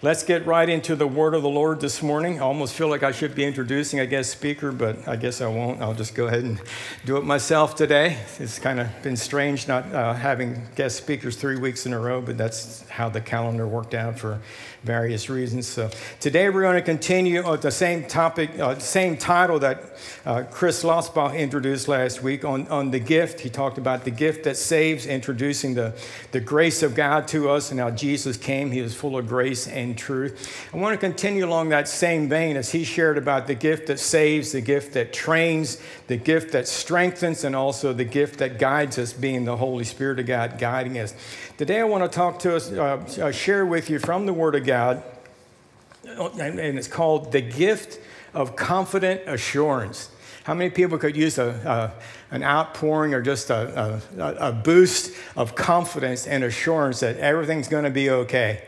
Let's get right into the word of the Lord this morning. I almost feel like I should be introducing a guest speaker, but I guess I won't. I'll just go ahead and do it myself today. It's kind of been strange not uh, having guest speakers three weeks in a row, but that's how the calendar worked out for various reasons. So today we're going to continue with the same topic, uh, same title that uh, Chris Losbach introduced last week on, on the gift. He talked about the gift that saves, introducing the, the grace of God to us and how Jesus came. He was full of grace and truth. I want to continue along that same vein as he shared about the gift that saves, the gift that trains, the gift that strengthens, and also the gift that guides us, being the Holy Spirit of God guiding us. Today I want to talk to us, uh, uh share with you from the Word of God, and it's called The Gift of Confident Assurance. How many people could use a, a an outpouring or just a, a, a boost of confidence and assurance that everything's going to be okay?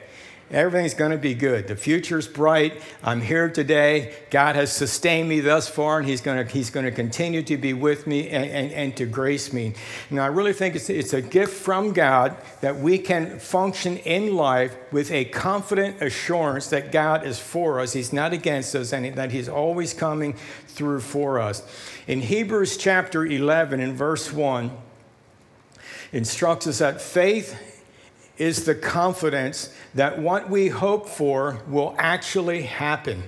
Everything's going to be good. The future's bright. I'm here today. God has sustained me thus far, and He's going to, he's going to continue to be with me and, and, and to grace me. Now, I really think it's, it's a gift from God that we can function in life with a confident assurance that God is for us. He's not against us, and that He's always coming through for us. In Hebrews chapter 11, in verse 1, instructs us that faith is the confidence that what we hope for will actually happen.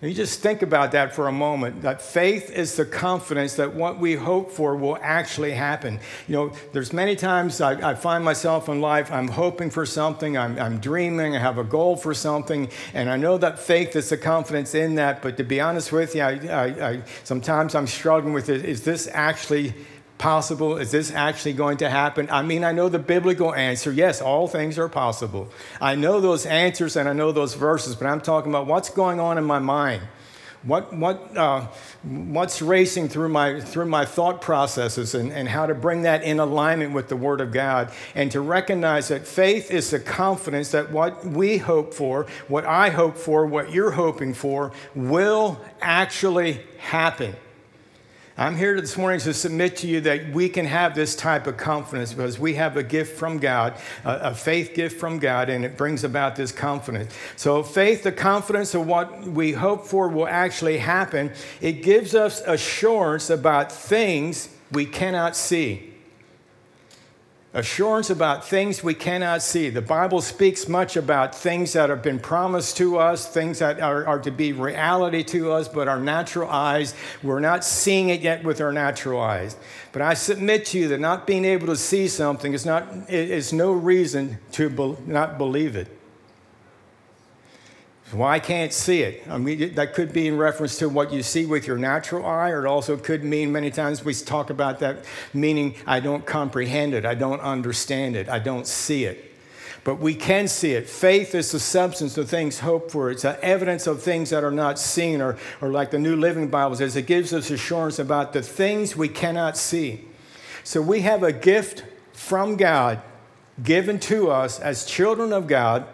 Now you just think about that for a moment. That faith is the confidence that what we hope for will actually happen. You know, there's many times I, I find myself in life, I'm hoping for something, I'm, I'm, dreaming, I have a goal for something, and I know that faith is the confidence in that. But to be honest with you, I, I, sometimes I'm struggling with it. Is this actually possible? Is this actually going to happen? I mean, I know the biblical answer. Yes, all things are possible. I know those answers and I know those verses, but I'm talking about what's going on in my mind. What, what, uh, what's racing through my, through my thought processes and, and how to bring that in alignment with the Word of God and to recognize that faith is the confidence that what we hope for, what I hope for, what you're hoping for will actually happen. I'm here this morning to submit to you that we can have this type of confidence because we have a gift from God, a, faith gift from God, and it brings about this confidence. So, faith, the confidence of what we hope for will actually happen, it gives us assurance about things we cannot see assurance about things we cannot see. The Bible speaks much about things that have been promised to us, things that are, are, to be reality to us, but our natural eyes, we're not seeing it yet with our natural eyes. But I submit to you that not being able to see something is, not, is no reason to be, not believe it. Why I can't see it. I mean, that could be in reference to what you see with your natural eye, or it also could mean many times we talk about that meaning I don't comprehend it, I don't understand it, I don't see it. But we can see it. Faith is the substance of things hoped for. It's evidence of things that are not seen, or, or like the New Living Bible says, it gives us assurance about the things we cannot see. So we have a gift from God given to us as children of God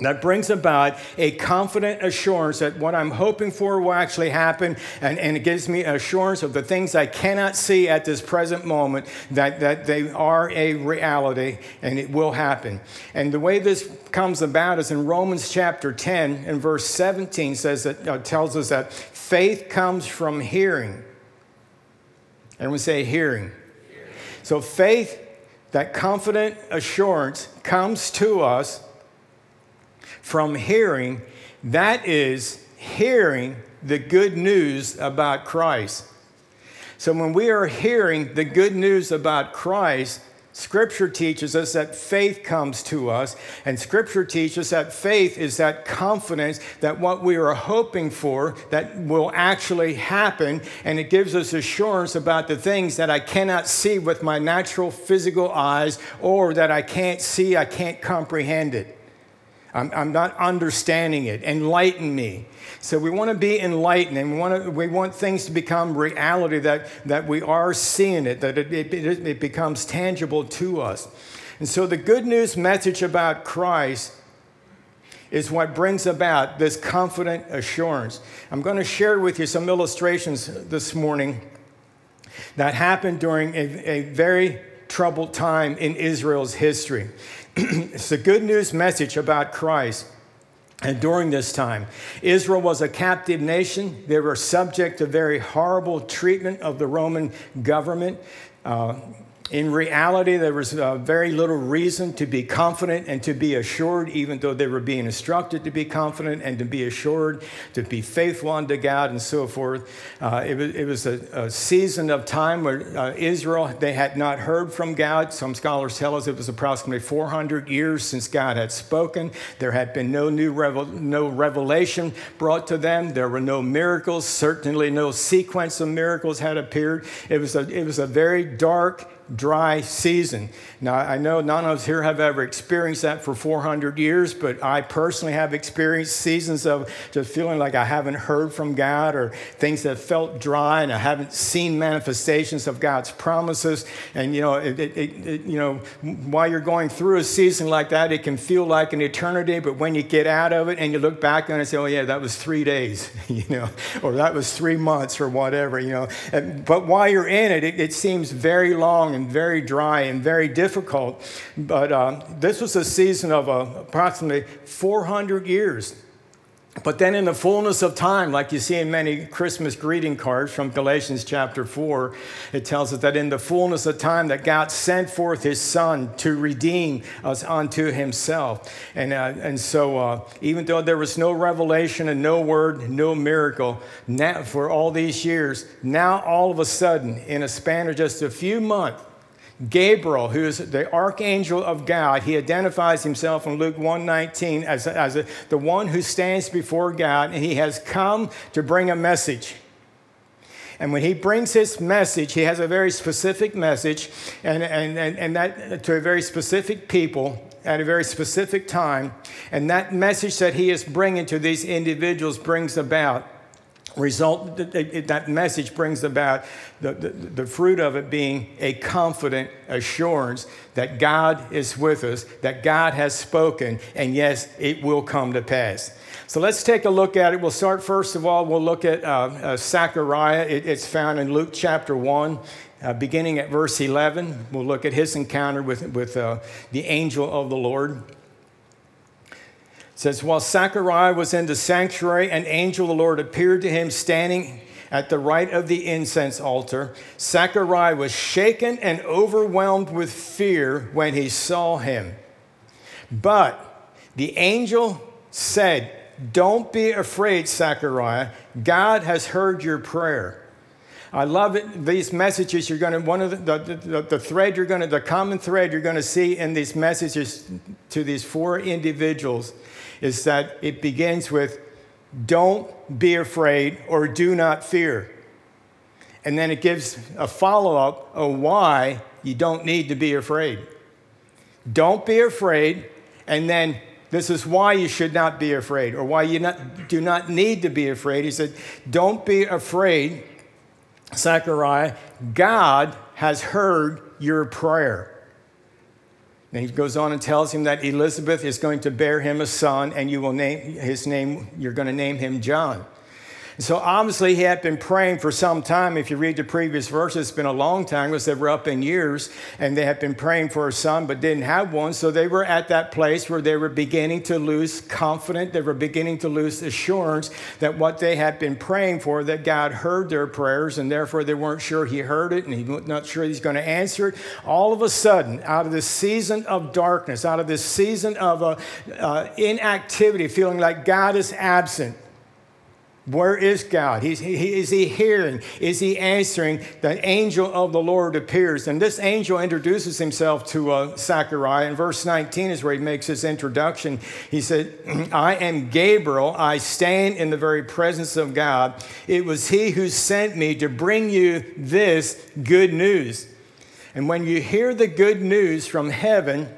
that brings about a confident assurance that what I'm hoping for will actually happen, and, and it gives me assurance of the things I cannot see at this present moment, that, that they are a reality and it will happen. And the way this comes about is in Romans chapter 10 and verse 17 says that uh, tells us that faith comes from hearing. Everyone say hearing. So faith, that confident assurance, comes to us from hearing, that is hearing the good news about Christ. So when we are hearing the good news about Christ, Scripture teaches us that faith comes to us, and Scripture teaches that faith is that confidence that what we are hoping for that will actually happen, and it gives us assurance about the things that I cannot see with my natural physical eyes or that I can't see, I can't comprehend it. I'm, I'm not understanding it. Enlighten me. So we want to be enlightened and we want, to, we want things to become reality that, that we are seeing it, that it, it, it becomes tangible to us. And so the good news message about Christ is what brings about this confident assurance. I'm going to share with you some illustrations this morning that happened during a, a very troubled time in Israel's history. it's a good news message about Christ. And during this time, Israel was a captive nation. They were subject to very horrible treatment of the Roman government. Uh, in reality, there was uh, very little reason to be confident and to be assured, even though they were being instructed to be confident and to be assured, to be faithful unto God and so forth. Uh, it was, it was a, a, season of time where uh, Israel, they had not heard from God. Some scholars tell us it was approximately 400 years since God had spoken. There had been no new revel- no revelation brought to them. There were no miracles. Certainly no sequence of miracles had appeared. It was a, it was a very dark dry season. Now, I know none of us here have ever experienced that for 400 years, but I personally have experienced seasons of just feeling like I haven't heard from God or things that felt dry and I haven't seen manifestations of God's promises. And, you know, it, it, it, you know, while you're going through a season like that, it can feel like an eternity, but when you get out of it and you look back on it and say, oh, yeah, that was three days, you know, or that was three months or whatever, you know. But while you're in it, it seems very long and very dry and very difficult. But uh, this was a season of uh, approximately 400 years. But then, in the fullness of time, like you see in many Christmas greeting cards from Galatians chapter 4, it tells us that in the fullness of time that God sent forth his Son to redeem us unto himself. And, uh, and so, uh, even though there was no revelation and no word, no miracle now, for all these years, now all of a sudden, in a span of just a few months, Gabriel, who is the archangel of God, he identifies himself in Luke 119 as, as a, the one who stands before God, and he has come to bring a message. And when he brings his message, he has a very specific message, and, and, and, and that to a very specific people at a very specific time. And that message that he is bringing to these individuals brings about result that message brings about the, the, the, fruit of it being a confident assurance that god is with us that god has spoken and yes it will come to pass. So let's take a look at it. We'll start first of all we'll look at uh, uh, zechariah. It, it's found in luke chapter 1 uh, beginning at verse 11 we'll look at his encounter with, with uh, the angel of the lord says, While Zechariah was in the sanctuary, an angel of the Lord appeared to him standing at the right of the incense altar. Zechariah was shaken and overwhelmed with fear when he saw him. But the angel said, Don't be afraid, Zechariah. God has heard your prayer. I love it. These messages you're going to, one of the, the, the, the thread you're going to, the common thread you're going to see in these messages to these four individuals is that it begins with, don't be afraid or do not fear. And then it gives a follow up of why you don't need to be afraid. Don't be afraid, and then this is why you should not be afraid, or why you not, do not need to be afraid. He said, Don't be afraid Zechariah, God has heard your prayer. And he goes on and tells him that Elizabeth is going to bear him a son, and you will name his name, you're going to name him John. So obviously, he had been praying for some time. If you read the previous verses, it's been a long time because they were up in years and they had been praying for a son but didn't have one. So they were at that place where they were beginning to lose confidence. They were beginning to lose assurance that what they had been praying for, that God heard their prayers, and therefore they weren't sure he heard it and he was not sure he's going to answer it. All of a sudden, out of this season of darkness, out of this season of uh, uh, inactivity, feeling like God is absent, where is God? He's, he, is he hearing? Is he answering? The angel of the Lord appears. And this angel introduces himself to uh, Zechariah. In verse 19 is where he makes his introduction. He said, I am Gabriel. I stand in the very presence of God. It was he who sent me to bring you this good news. And when you hear the good news from heaven,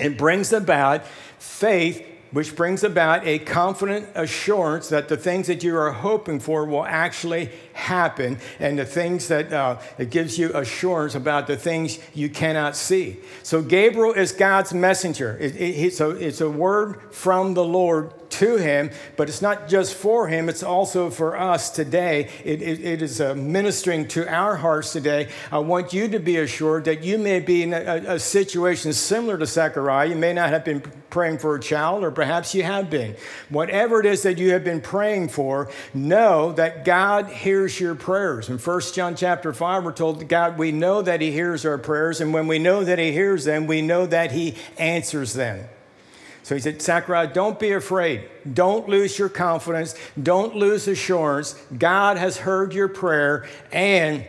it brings about faith which brings about a confident assurance that the things that you are hoping for will actually happen, and the things that uh, it gives you assurance about the things you cannot see. So Gabriel is God's messenger. It, it, it's a word from the Lord to him, but it's not just for him, it's also for us today. it, it, it is uh, ministering to our hearts today. I want you to be assured that you may be in a, a situation similar to Zechariah. You may not have been praying for a child, or perhaps you have been. Whatever it is that you have been praying for, know that God hears your prayers. In 1 John chapter 5, we're told God, we know that He hears our prayers, and when we know that He hears them, we know that He answers them. So he said, Zechariah, don't be afraid. Don't lose your confidence. Don't lose assurance. God has heard your prayer and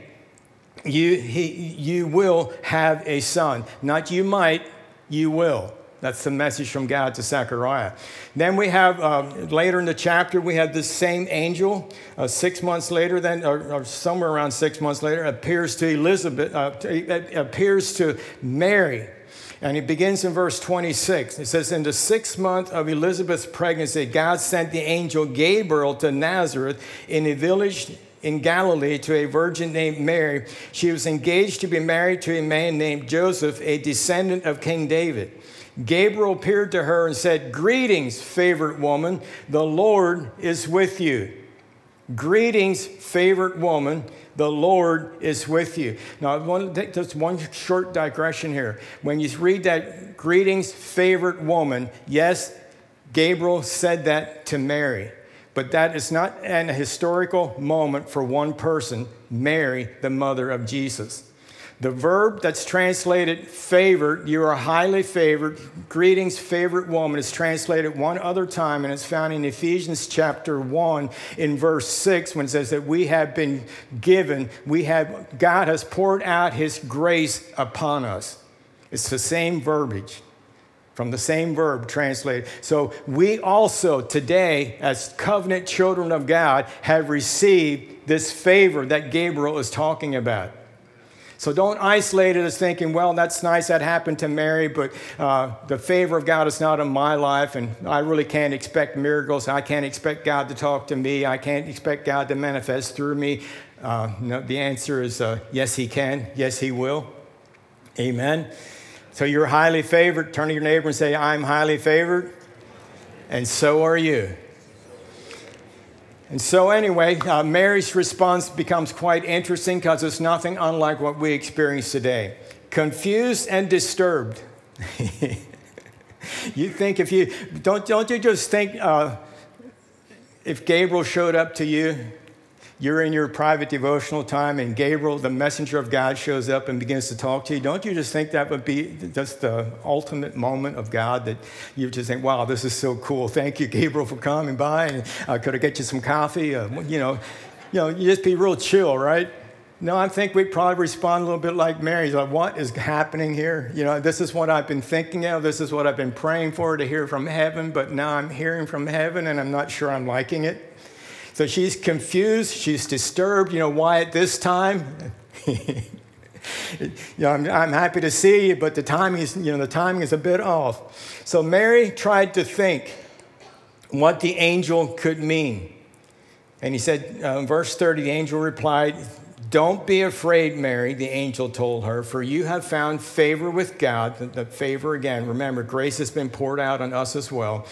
you, he, you will have a son. Not you might, you will. That's the message from God to Zechariah. Then we have, uh, later in the chapter, we have this same angel, uh, six months later, then, or, or, somewhere around six months later, appears to Elizabeth, uh, appears to Mary. And it begins in verse 26. It says, In the sixth month of Elizabeth's pregnancy, God sent the angel Gabriel to Nazareth in a village in Galilee to a virgin named Mary. She was engaged to be married to a man named Joseph, a descendant of King David. Gabriel appeared to her and said, Greetings, favorite woman, the Lord is with you. Greetings, favorite woman, the Lord is with you. Now, I want to take just one short digression here. When you read that, greetings, favorite woman, yes, Gabriel said that to Mary, but that is not an historical moment for one person, Mary, the mother of Jesus. The verb that's translated favored, you are highly favored, greetings, favorite woman, is translated one other time, and it's found in Ephesians chapter 1 in verse 6 when it says that we have been given, we have, God has poured out his grace upon us. It's the same verbiage from the same verb translated. So we also today, as covenant children of God, have received this favor that Gabriel is talking about. So don't isolate it as thinking, well, that's nice, that happened to Mary, but uh, the favor of God is not in my life, and I really can't expect miracles. I can't expect God to talk to me. I can't expect God to manifest through me. Uh, no, the answer is uh, yes, He can. Yes, He will. Amen. So you're highly favored. Turn to your neighbor and say, I'm highly favored, and so are you. And so, anyway, uh, Mary's response becomes quite interesting because it's nothing unlike what we experience today confused and disturbed. you think if you don't, don't you just think uh, if Gabriel showed up to you you're in your private devotional time and Gabriel, the messenger of God, shows up and begins to talk to you, don't you just think that would be just the ultimate moment of God that you just think, wow, this is so cool. Thank you, Gabriel, for coming by. And uh, could I get you some coffee? Uh, you know, you know, you just be real chill, right? No, I think we probably respond a little bit like Mary. Like, what is happening here? You know, this is what I've been thinking of. This is what I've been praying for to hear from heaven, but now I'm hearing from heaven and I'm not sure I'm liking it. So she's confused, she's disturbed. You know, why at this time? you know, I'm, I'm, happy to see you, but the timing is, you know, the timing is a bit off. So Mary tried to think what the angel could mean. And he said, uh, verse 30, the angel replied, Don't be afraid, Mary, the angel told her, for you have found favor with God. The, the favor again, remember, grace has been poured out on us as well.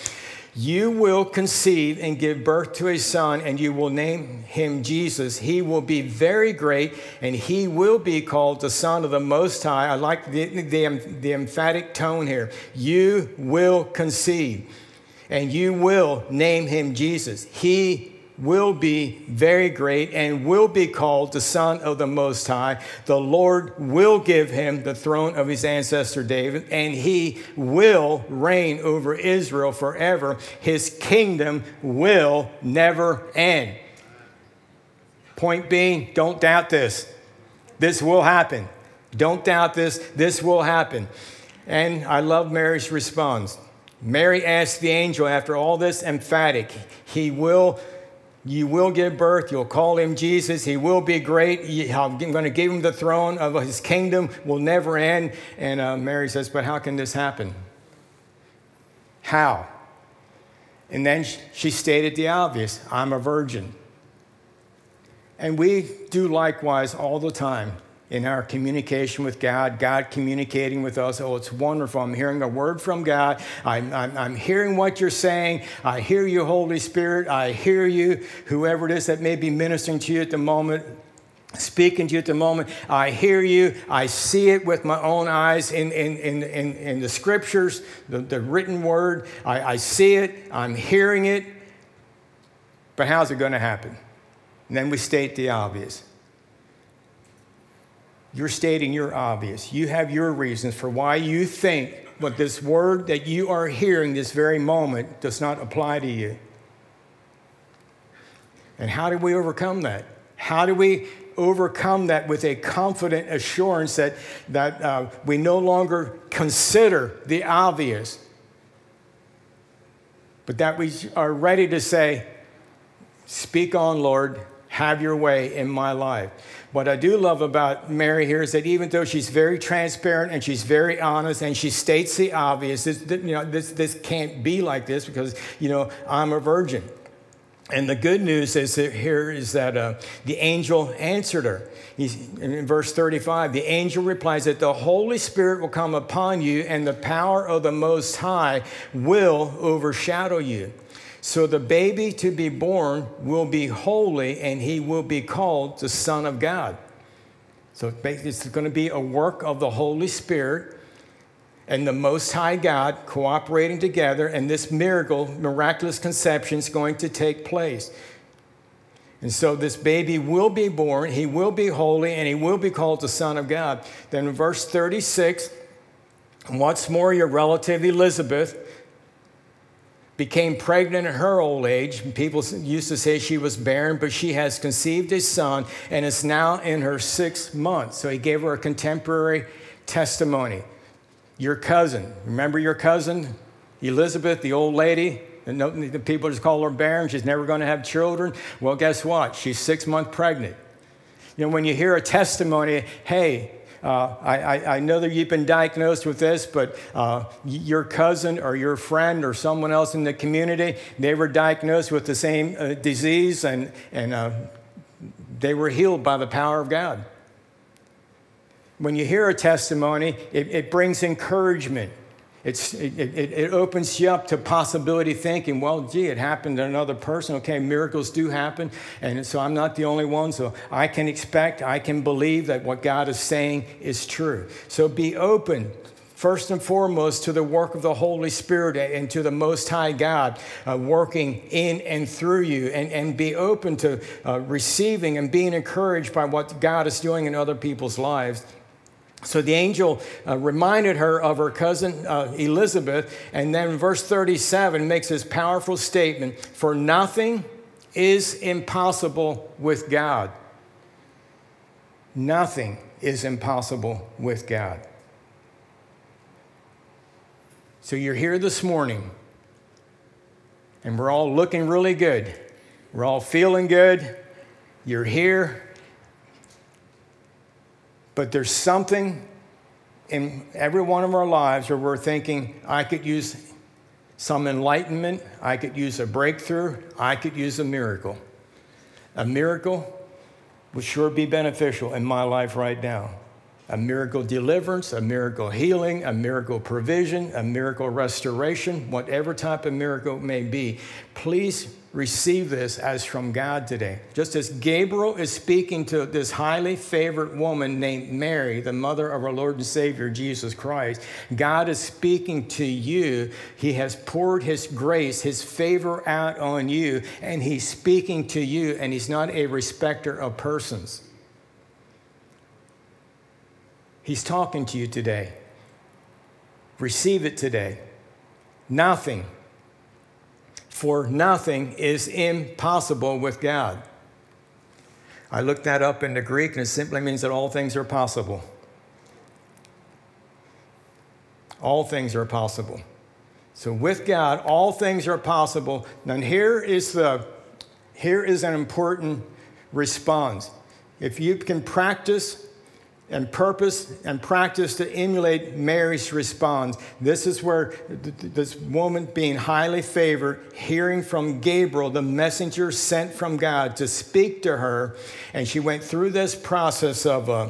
You will conceive and give birth to a son, and you will name him Jesus. He will be very great, and he will be called the Son of the Most High. I like the, the, the emphatic tone here. You will conceive, and you will name him Jesus. He will be very great and will be called the Son of the Most High. The Lord will give him the throne of his ancestor David, and he will reign over Israel forever. His kingdom will never end. Point being, don't doubt this. This will happen. Don't doubt this. This will happen. And I love Mary's response. Mary asked the angel after all this emphatic, He will you will give birth. You'll call him Jesus. He will be great. I'm going to give him the throne of his kingdom, will never end. And uh, Mary says, But how can this happen? How? And then she stated the obvious I'm a virgin. And we do likewise all the time. In our communication with God, God communicating with us. Oh, it's wonderful. I'm hearing a word from God. I'm, I'm, I'm, hearing what you're saying. I hear you, Holy Spirit. I hear you, whoever it is that may be ministering to you at the moment. Speaking to you at the moment, I hear you, I see it with my own eyes in, in, in, in, in the scriptures, the, the written word. I, I see it, I'm hearing it. But how's it going to happen? And then we state the obvious you're stating your obvious. You have your reasons for why you think what this word that you are hearing this very moment does not apply to you. And how do we overcome that? How do we overcome that with a confident assurance that, that uh, we no longer consider the obvious, but that we are ready to say, Speak on, Lord, have your way in my life. What I do love about Mary here is that even though she's very transparent and she's very honest and she states the obvious, this, you know, this, this can't be like this because, you know, I'm a virgin. And the good news is here is that uh, the angel answered her. He's, in verse 35, the angel replies that the Holy Spirit will come upon you and the power of the Most High will overshadow you. So the baby to be born will be holy and he will be called the Son of God. So it's going to be a work of the Holy Spirit and the Most High God cooperating together, and this miracle, miraculous conception, is going to take place. And so this baby will be born, he will be holy, and he will be called the Son of God. Then in verse 36, what's more, your relative Elizabeth became pregnant in her old age. People used to say she was barren, but she has conceived a son and is now in her sixth month. So he gave her a contemporary testimony. Your cousin, remember your cousin, Elizabeth, the old lady? The people just call her barren. She's never going to have children. Well, guess what? She's six months pregnant. You know, when you hear a testimony, hey, uh, I, I, know that you've been diagnosed with this, but uh, your cousin or your friend or someone else in the community, they were diagnosed with the same uh, disease and, and uh, they were healed by the power of God. When you hear a testimony, it, it brings encouragement. It, it, it, opens you up to possibility thinking, well, gee, it happened to another person. Okay, miracles do happen. And so I'm not the only one. So I can expect, I can believe that what God is saying is true. So be open first and foremost to the work of the Holy Spirit and to the Most High God uh, working in and through you, and, and be open to uh, receiving and being encouraged by what God is doing in other people's lives. So the angel uh, reminded her of her cousin uh, Elizabeth, and then verse 37 makes this powerful statement For nothing is impossible with God. Nothing is impossible with God. So you're here this morning, and we're all looking really good. We're all feeling good. You're here. But there's something in every one of our lives where we're thinking, I could use some enlightenment, I could use a breakthrough, I could use a miracle. A miracle would sure be beneficial in my life right now. A miracle deliverance, a miracle healing, a miracle provision, a miracle restoration, whatever type of miracle it may be. Please receive this as from God today. Just as Gabriel is speaking to this highly favored woman named Mary, the mother of our Lord and Savior Jesus Christ, God is speaking to you. He has poured His grace, His favor out on you, and He's speaking to you, and He's not a respecter of persons. He's talking to you today. Receive it today. Nothing for nothing is impossible with God. I looked that up in the Greek, and it simply means that all things are possible. All things are possible. So with God, all things are possible. Now here is the here is an important response. If you can practice and purpose and practice to emulate Mary's response. This is where this woman, being highly favored, hearing from Gabriel, the messenger sent from God to speak to her, and she went through this process of uh,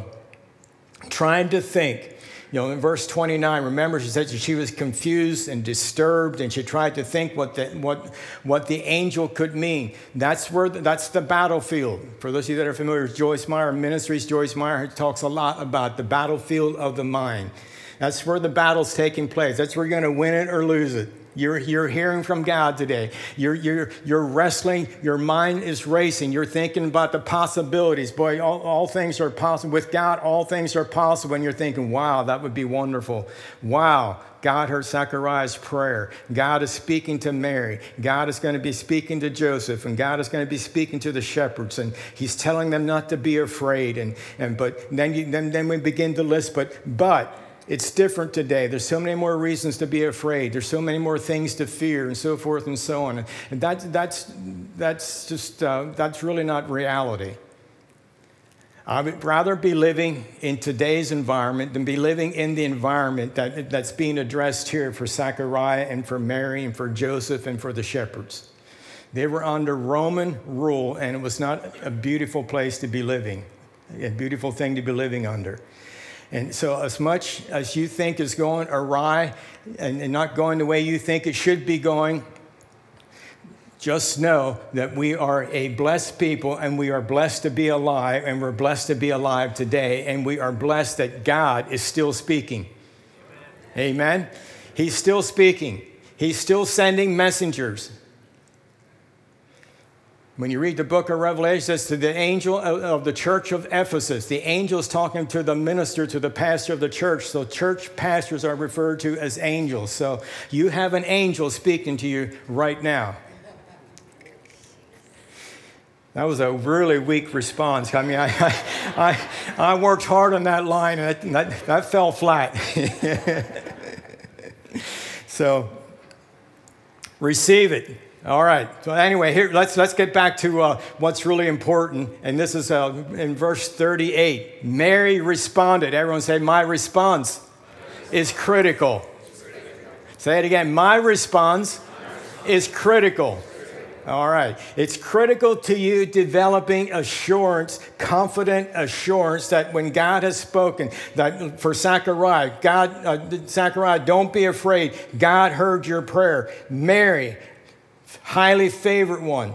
trying to think. You know, in verse 29, remember she said she was confused and disturbed, and she tried to think what the, what, what the angel could mean. That's where the, that's the battlefield. For those of you that are familiar with Joyce Meyer Ministries, Joyce Meyer talks a lot about the battlefield of the mind. That's where the battle's taking place. That's where you're going to win it or lose it. You're, you're hearing from God today. You're, you're, you're wrestling. Your mind is racing. You're thinking about the possibilities. Boy, all, all things are possible. With God, all things are possible. And you're thinking, wow, that would be wonderful. Wow, God heard Zechariah's prayer. God is speaking to Mary. God is going to be speaking to Joseph. And God is going to be speaking to the shepherds. And he's telling them not to be afraid. And, and but then, you, then, then we begin to list, but, but, it's different today. There's so many more reasons to be afraid. There's so many more things to fear, and so forth and so on. And that, that's, that's just, uh, that's really not reality. I would rather be living in today's environment than be living in the environment that, that's being addressed here for Zechariah and for Mary and for Joseph and for the shepherds. They were under Roman rule, and it was not a beautiful place to be living, a beautiful thing to be living under. And so, as much as you think is going awry and, not going the way you think it should be going, just know that we are a blessed people and we are blessed to be alive and we're blessed to be alive today and we are blessed that God is still speaking. Amen. Amen. He's still speaking. He's still sending messengers. When you read the book of Revelation, it says to the angel of the church of Ephesus. The angel is talking to the minister, to the pastor of the church. So, church pastors are referred to as angels. So, you have an angel speaking to you right now. That was a really weak response. I mean, I, I, I, I worked hard on that line and that, that, that fell flat. so, receive it. All right. So anyway, here let's let's get back to uh, what's really important, and this is uh, in verse 38. Mary responded. Everyone say, "My response is critical." Say it again. My response is critical. All right. It's critical to you developing assurance, confident assurance that when God has spoken, that for Zechariah, God, uh, don't be afraid. God heard your prayer. Mary, highly favored one.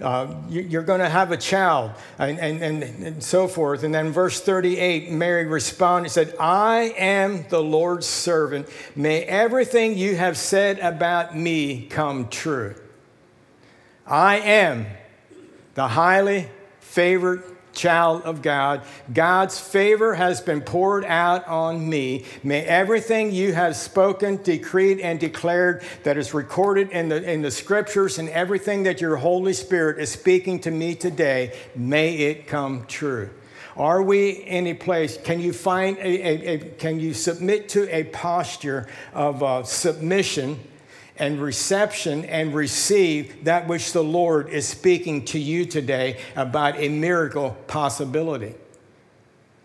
Uh, you, are going to have a child, and, and, and, and, so forth. And then, verse 38, Mary responded said, I am the Lord's servant. May everything you have said about me come true. I am the highly favored child of God. God's favor has been poured out on me. May everything you have spoken, decreed, and declared that is recorded in the, in the scriptures and everything that your Holy Spirit is speaking to me today, may it come true. Are we in a place? Can you find a, a, a can you submit to a posture of uh, submission? And reception and receive that which the Lord is speaking to you today about a miracle possibility.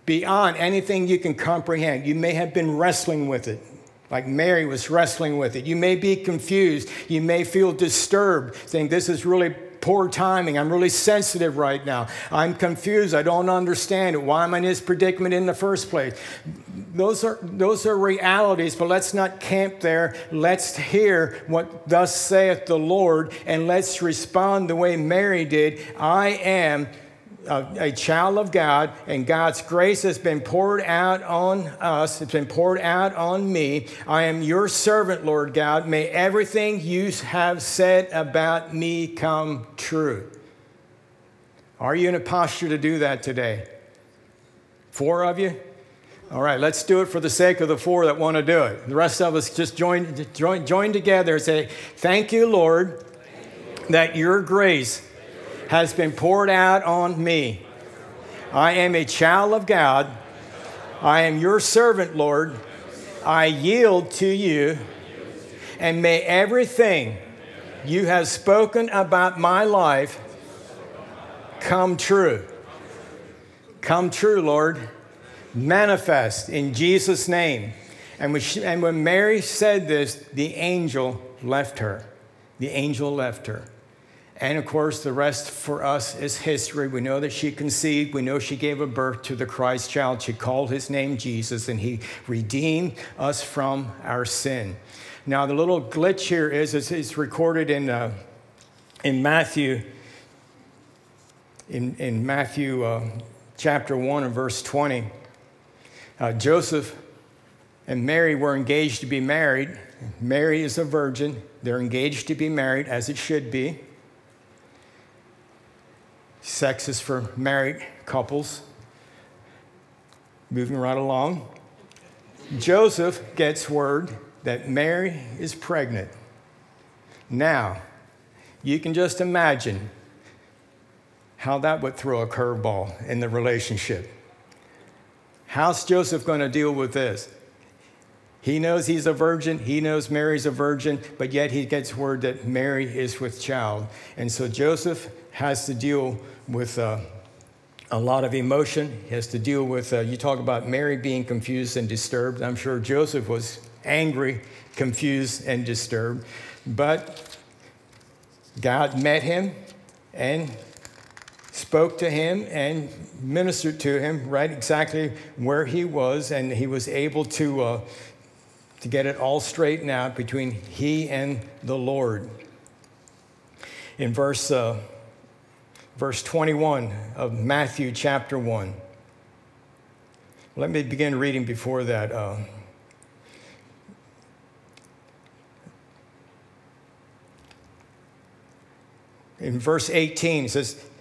Beyond anything you can comprehend, you may have been wrestling with it, like Mary was wrestling with it. You may be confused. You may feel disturbed, saying, This is really poor timing. I'm really sensitive right now. I'm confused. I don't understand it. Why am I in this predicament in the first place? Those are, those are realities, but let's not camp there. Let's hear what thus saith the Lord, and let's respond the way Mary did. I am a, a, child of God, and God's grace has been poured out on us. It's been poured out on me. I am your servant, Lord God. May everything you have said about me come true. Are you in a posture to do that today? Four of you? All right, let's do it for the sake of the four that want to do it. The rest of us just join, join, join together and say, Thank you, Lord, that your grace has been poured out on me. I am a child of God. I am your servant, Lord. I yield to you. And may everything you have spoken about my life come true. Come true, Lord. Manifest in Jesus' name. And when, she, and when Mary said this, the angel left her. The angel left her. And of course, the rest for us is history. We know that she conceived. We know she gave a birth to the Christ child. She called his name Jesus, and he redeemed us from our sin. Now, the little glitch here is it's, recorded in, uh, in Matthew, in, in Matthew uh, chapter 1 and verse 20. Uh, Joseph and Mary were engaged to be married. Mary is a virgin. They're engaged to be married, as it should be. Sex is for married couples. Moving right along. Joseph gets word that Mary is pregnant. Now, you can just imagine how that would throw a curveball in the relationship. How's Joseph going to deal with this? He knows he's a virgin, he knows Mary's a virgin, but yet he gets word that Mary is with child. And so Joseph has to deal with uh, a lot of emotion. He has to deal with, uh, you talk about Mary being confused and disturbed. I'm sure Joseph was angry, confused, and disturbed. But God met him and spoke to him and ministered to him right exactly where he was, and he was able to, uh, to get it all straightened out between he and the Lord. In verse, uh, verse 21 of Matthew chapter 1. Let me begin reading before that. Uh, in verse 18, it says,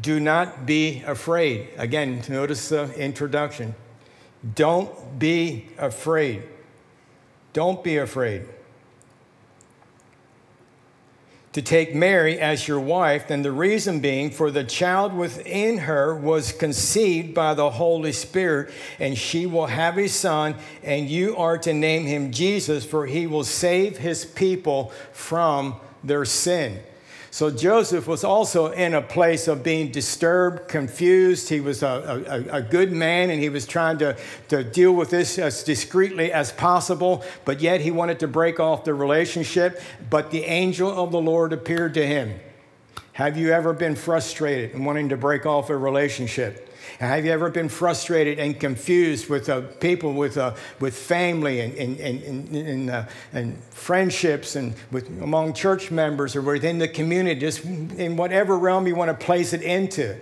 Do not be afraid. Again, notice the introduction. Don't be afraid. Don't be afraid. To take Mary as your wife, and the reason being, for the child within her was conceived by the Holy Spirit, and she will have a son, and you are to name him Jesus, for he will save his people from their sin. So Joseph was also in a place of being disturbed, confused. He was a, a, a, good man and he was trying to, to deal with this as discreetly as possible, but yet he wanted to break off the relationship. But the angel of the Lord appeared to him. Have you ever been frustrated and wanting to break off a relationship? Have you ever been frustrated and confused with uh, people, with, uh, with family and, and, and, and, uh, and friendships and with, among church members or within the community, just in whatever realm you want to place it into?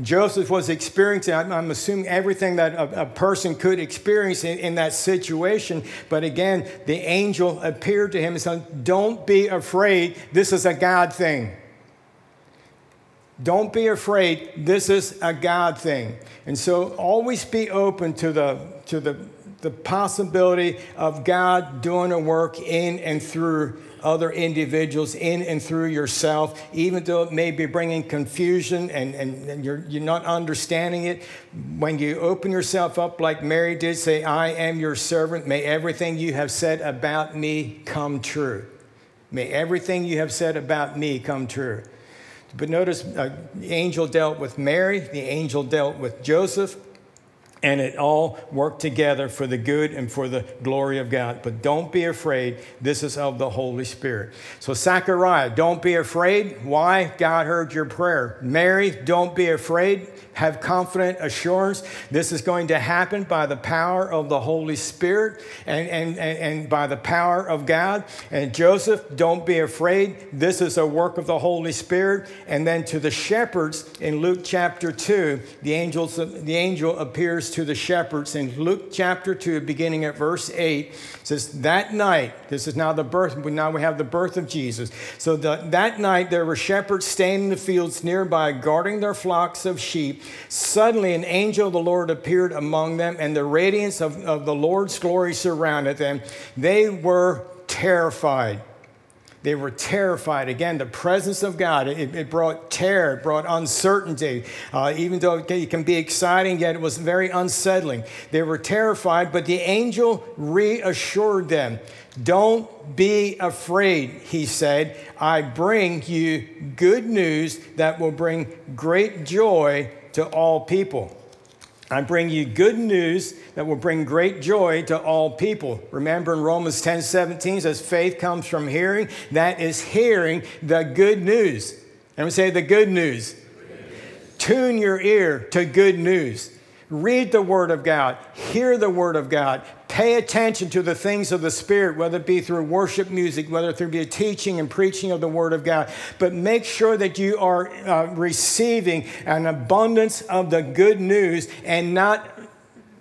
Joseph was experiencing, I'm assuming, everything that a, a person could experience in, in, that situation. But again, the angel appeared to him and said, Don't be afraid. This is a God thing. Don't be afraid. This is a God thing. And so always be open to the, to the, the possibility of God doing a work in and through other individuals, in and through yourself, even though it may be bringing confusion and, and, and you're, you're not understanding it. When you open yourself up, like Mary did, say, I am your servant. May everything you have said about me come true. May everything you have said about me come true. But notice uh, the angel dealt with Mary, the angel dealt with Joseph, and it all worked together for the good and for the glory of God. But don't be afraid. This is of the Holy Spirit. So, Zechariah, don't be afraid. Why? God heard your prayer. Mary, don't be afraid have confident assurance this is going to happen by the power of the Holy Spirit and, and, and, and, by the power of God. And Joseph, don't be afraid. This is a work of the Holy Spirit. And then to the shepherds in Luke chapter 2, the, angels, the angel appears to the shepherds in Luke chapter 2, beginning at verse 8. says, That night, this is now the birth, now we have the birth of Jesus. So the, that night there were shepherds staying in the fields nearby, guarding their flocks of sheep. Suddenly, an angel of the Lord appeared among them, and the radiance of, of the Lord's glory surrounded them. They were terrified. They were terrified. Again, the presence of God, it, it brought terror, it brought uncertainty. Uh, even though it can be exciting, yet it was very unsettling. They were terrified, but the angel reassured them. Don't be afraid, he said. I bring you good news that will bring great joy to all people. I bring you good news that will bring great joy to all people. Remember in Romans 10 17 says, faith comes from hearing. That is hearing the good news. And we say the good news. Tune your ear to good news. Read the Word of God, hear the Word of God, pay attention to the things of the Spirit, whether it be through worship music, whether it be teaching and preaching of the Word of God. But make sure that you are uh, receiving an abundance of the good news and not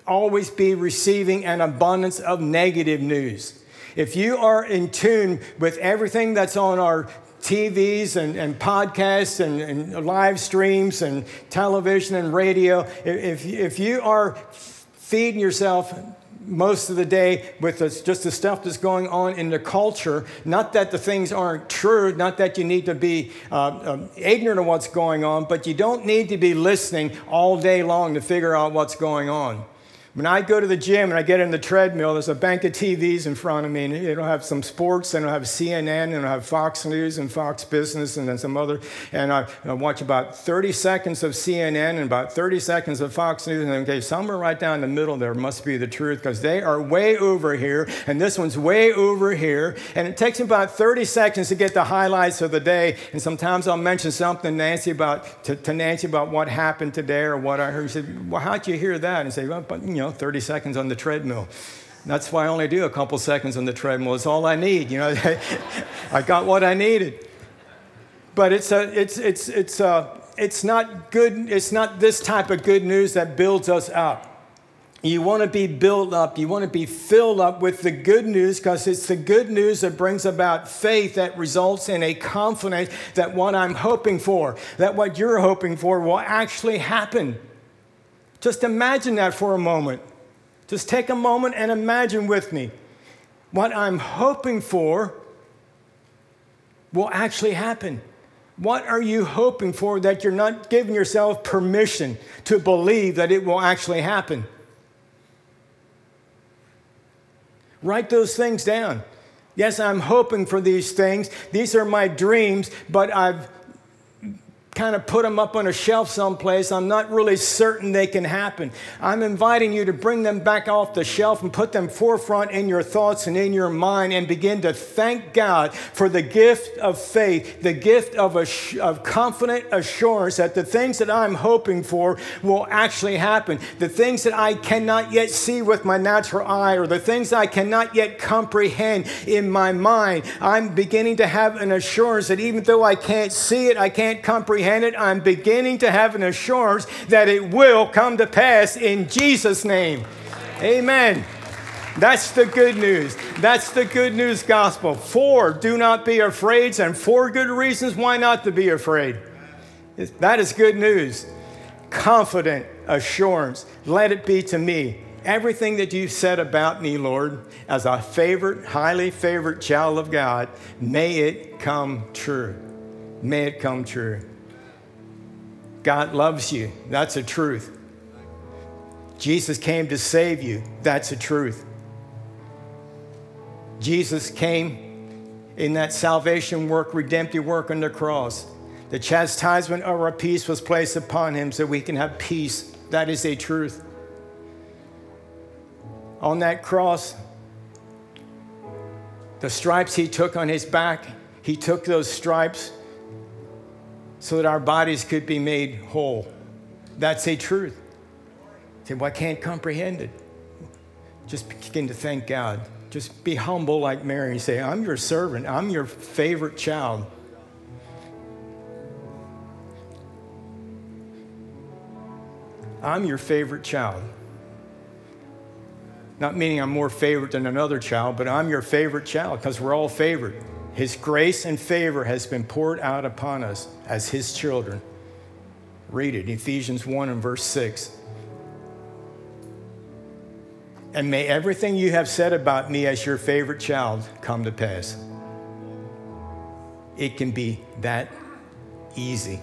always be receiving an abundance of negative news. If you are in tune with everything that's on our TVs and, and podcasts and, and, live streams and television and radio, if, if you are feeding yourself most of the day with just the stuff that's going on in the culture, not that the things aren't true, not that you need to be uh, uh, ignorant of what's going on, but you don't need to be listening all day long to figure out what's going on. When I go to the gym and I get in the treadmill, there's a bank of TVs in front of me, and it'll have some sports, and it'll have CNN, and it'll have Fox News and Fox Business, and then some other. And I, I watch about 30 seconds of CNN and about 30 seconds of Fox News, and okay, somewhere right down the middle there must be the truth, because they are way over here, and this one's way over here. And it takes about 30 seconds to get the highlights of the day, and sometimes I'll mention something Nancy about, to, to Nancy about what happened today or what I heard. She said, Well, how'd you hear that? And say, Well, but, you know, know, 30 seconds on the treadmill. That's why I only do a couple seconds on the treadmill. It's all I need. You know, I got what I needed. But it's a, it's, it's, it's a, it's not good. It's not this type of good news that builds us up. You want to be built up. You want to be filled up with the good news because it's the good news that brings about faith that results in a confidence that what I'm hoping for, that what you're hoping for will actually happen. Just imagine that for a moment. Just take a moment and imagine with me what I'm hoping for will actually happen. What are you hoping for that you're not giving yourself permission to believe that it will actually happen? Write those things down. Yes, I'm hoping for these things. These are my dreams, but I've kind of put them up on a shelf someplace. I'm not really certain they can happen. I'm inviting you to bring them back off the shelf and put them forefront in your thoughts and in your mind and begin to thank God for the gift of faith, the gift of, a, of confident assurance that the things that I'm hoping for will actually happen. The things that I cannot yet see with my natural eye or the things I cannot yet comprehend in my mind, I'm beginning to have an assurance that even though I can't see it, I can't comprehend comprehend I'm beginning to have an assurance that it will come to pass in Jesus' name. Amen. That's the good news. That's the good news gospel. Four, do not be afraid, and four good reasons why not to be afraid. That is good news. Confident assurance. Let it be to me. Everything that you've said about me, Lord, as a favorite, highly favorite child of God, may it come true. May it come true. God loves you. That's a truth. Jesus came to save you. That's a truth. Jesus came in that salvation work, redemptive work on the cross. The chastisement of our peace was placed upon him so we can have peace. That is a truth. On that cross, the stripes he took on his back, he took those stripes so that our bodies could be made whole. That's a truth. say, well, I can't comprehend it. Just begin to thank God. Just be humble like Mary and say, I'm your servant. I'm your favorite child. I'm your favorite child. Not meaning I'm more favorite than another child, but I'm your favorite child because we're all favored. His grace and favor has been poured out upon us as His children. Read it, Ephesians 1 and verse 6. And may everything you have said about me as your favorite child come to pass. it can be that easy.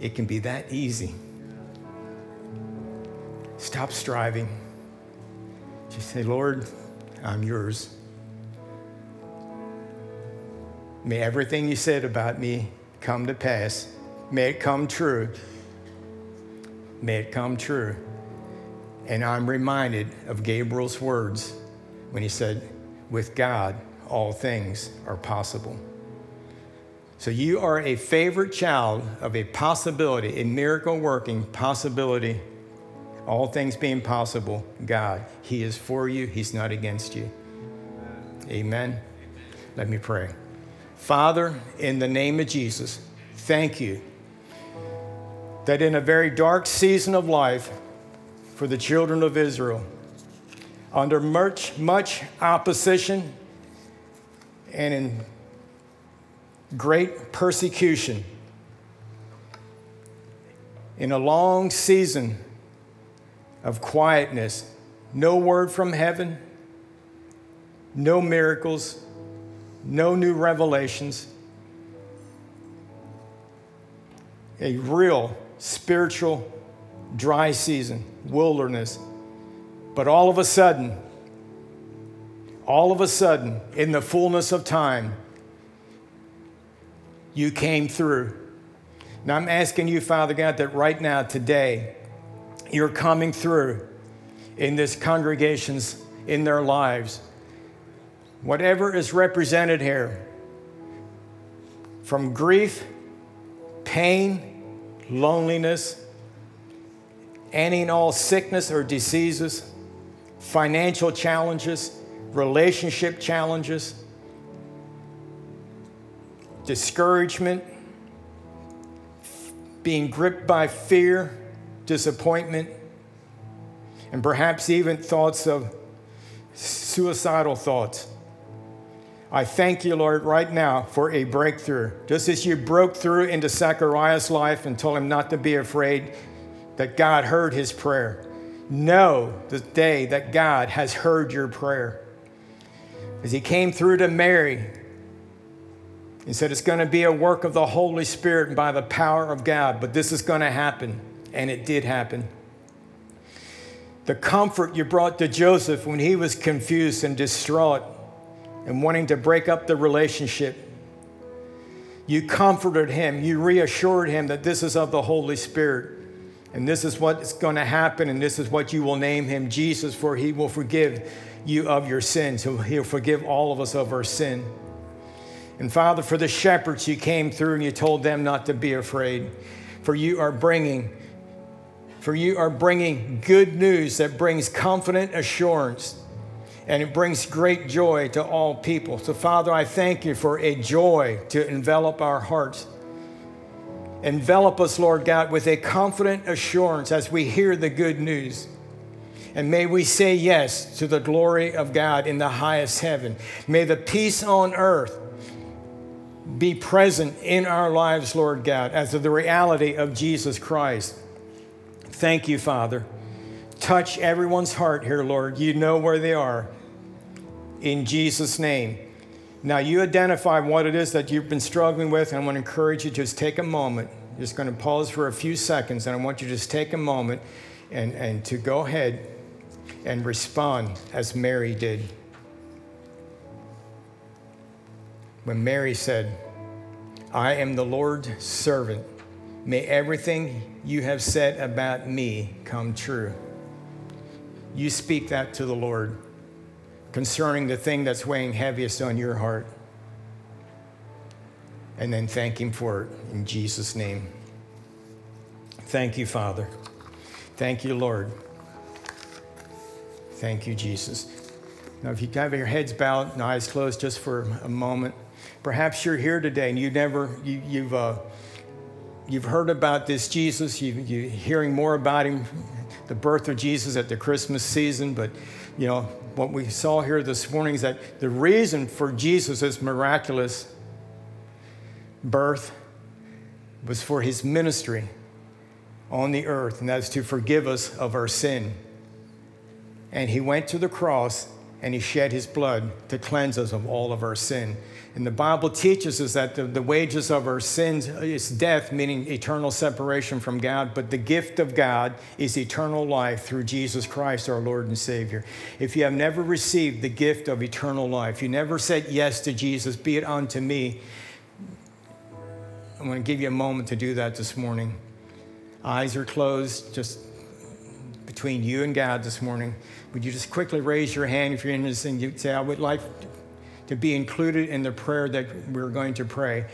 It can be that easy. Stop striving. Just say, Lord, I'm yours. May everything you said about me come to pass. May it come true. May it come true. And I'm reminded of Gabriel's words when he said, With God, all things are possible. So you are a favorite child of a possibility, a miracle working possibility, all things being possible, God. He is for you, He's not against you. Amen. Let me pray. Father, in the name of Jesus, thank you that in a very dark season of life for the children of Israel, under much, much opposition and in great persecution, in a long season of quietness, no word from heaven, no miracles, no new revelations, a real spiritual dry season, wilderness. But all of a sudden, all of a sudden, in the fullness of time, you came through. Now I'm asking you, Father God, that right now, today, you're coming through in this congregations, in their lives. Whatever is represented here, from grief, pain, loneliness, any and all sickness or diseases, financial challenges, relationship challenges, discouragement, being gripped by fear, disappointment, and perhaps even thoughts of suicidal thoughts. I thank you, Lord, right now for a breakthrough. Just as you broke through into Zechariah's life and told him not to be afraid, that God heard his prayer. Know the day that God has heard your prayer. As he came through to Mary, he said it's going to be a work of the Holy Spirit and by the power of God, but this is going to happen, and it did happen. The comfort you brought to Joseph when he was confused and distraught and wanting to break up the relationship. You comforted him, you reassured him that this is of the Holy Spirit. And this is what's going to happen, and this is what you will name him Jesus, for he will forgive you of your sins. He'll, forgive all of us of our sin. And Father, for the shepherds, you came through and you told them not to be afraid, for you are bringing. For you are bringing good news that brings confident assurance and it brings great joy to all people. So, Father, I thank you for a joy to envelop our hearts. Envelop us, Lord God, with a confident assurance as we hear the good news. And may we say yes to the glory of God in the highest heaven. May the peace on earth be present in our lives, Lord God, as of the reality of Jesus Christ. Thank you, Father. Touch everyone's heart here, Lord. You know where they are in Jesus' name. Now, you identify what it is that you've been struggling with, and I want to encourage you to just take a moment. I'm just going to pause for a few seconds, and I want you to just take a moment and, and to go ahead and respond as Mary did. When Mary said, I am the Lord's servant, may everything you have said about me come true. You speak that to the Lord concerning the thing that's weighing heaviest on your heart. And then thank Him for it in Jesus' name. Thank you, Father. Thank you, Lord. Thank you, Jesus. Now, if you have your heads bowed and eyes closed just for a moment, perhaps you're here today and you never, you, have you've, uh, you've heard about this Jesus, you, you're hearing more about him, the birth of Jesus at the Christmas season, but you know, what we saw here this morning is that the reason for Jesus' miraculous birth was for his ministry on the earth, and that's to forgive us of our sin. And he went to the cross and he shed his blood to cleanse us of all of our sin. And the Bible teaches us that the, the wages of our sins is death, meaning eternal separation from God, but the gift of God is eternal life through Jesus Christ, our Lord and Savior. If you have never received the gift of eternal life, you never said yes to Jesus, be it unto me, I'm going to give you a moment to do that this morning. Eyes are closed, just between you and God this morning. Would you just quickly raise your hand if you're interested and you say, I would like to be included in the prayer that we're going to pray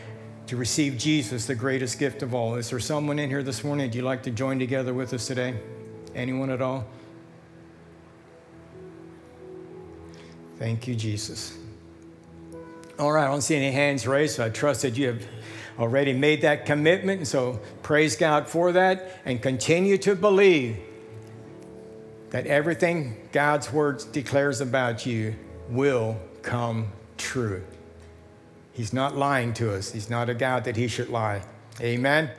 to receive Jesus, the greatest gift of all. Is there someone in here this morning? Do you like to join together with us today? Anyone at all? Thank you, Jesus. All right, I don't see any hands raised, so I trust that you have already made that commitment. And so praise God for that and continue to believe that everything God's word declares about you will come true. He's not lying to us. He's not a God that he should lie. Amen.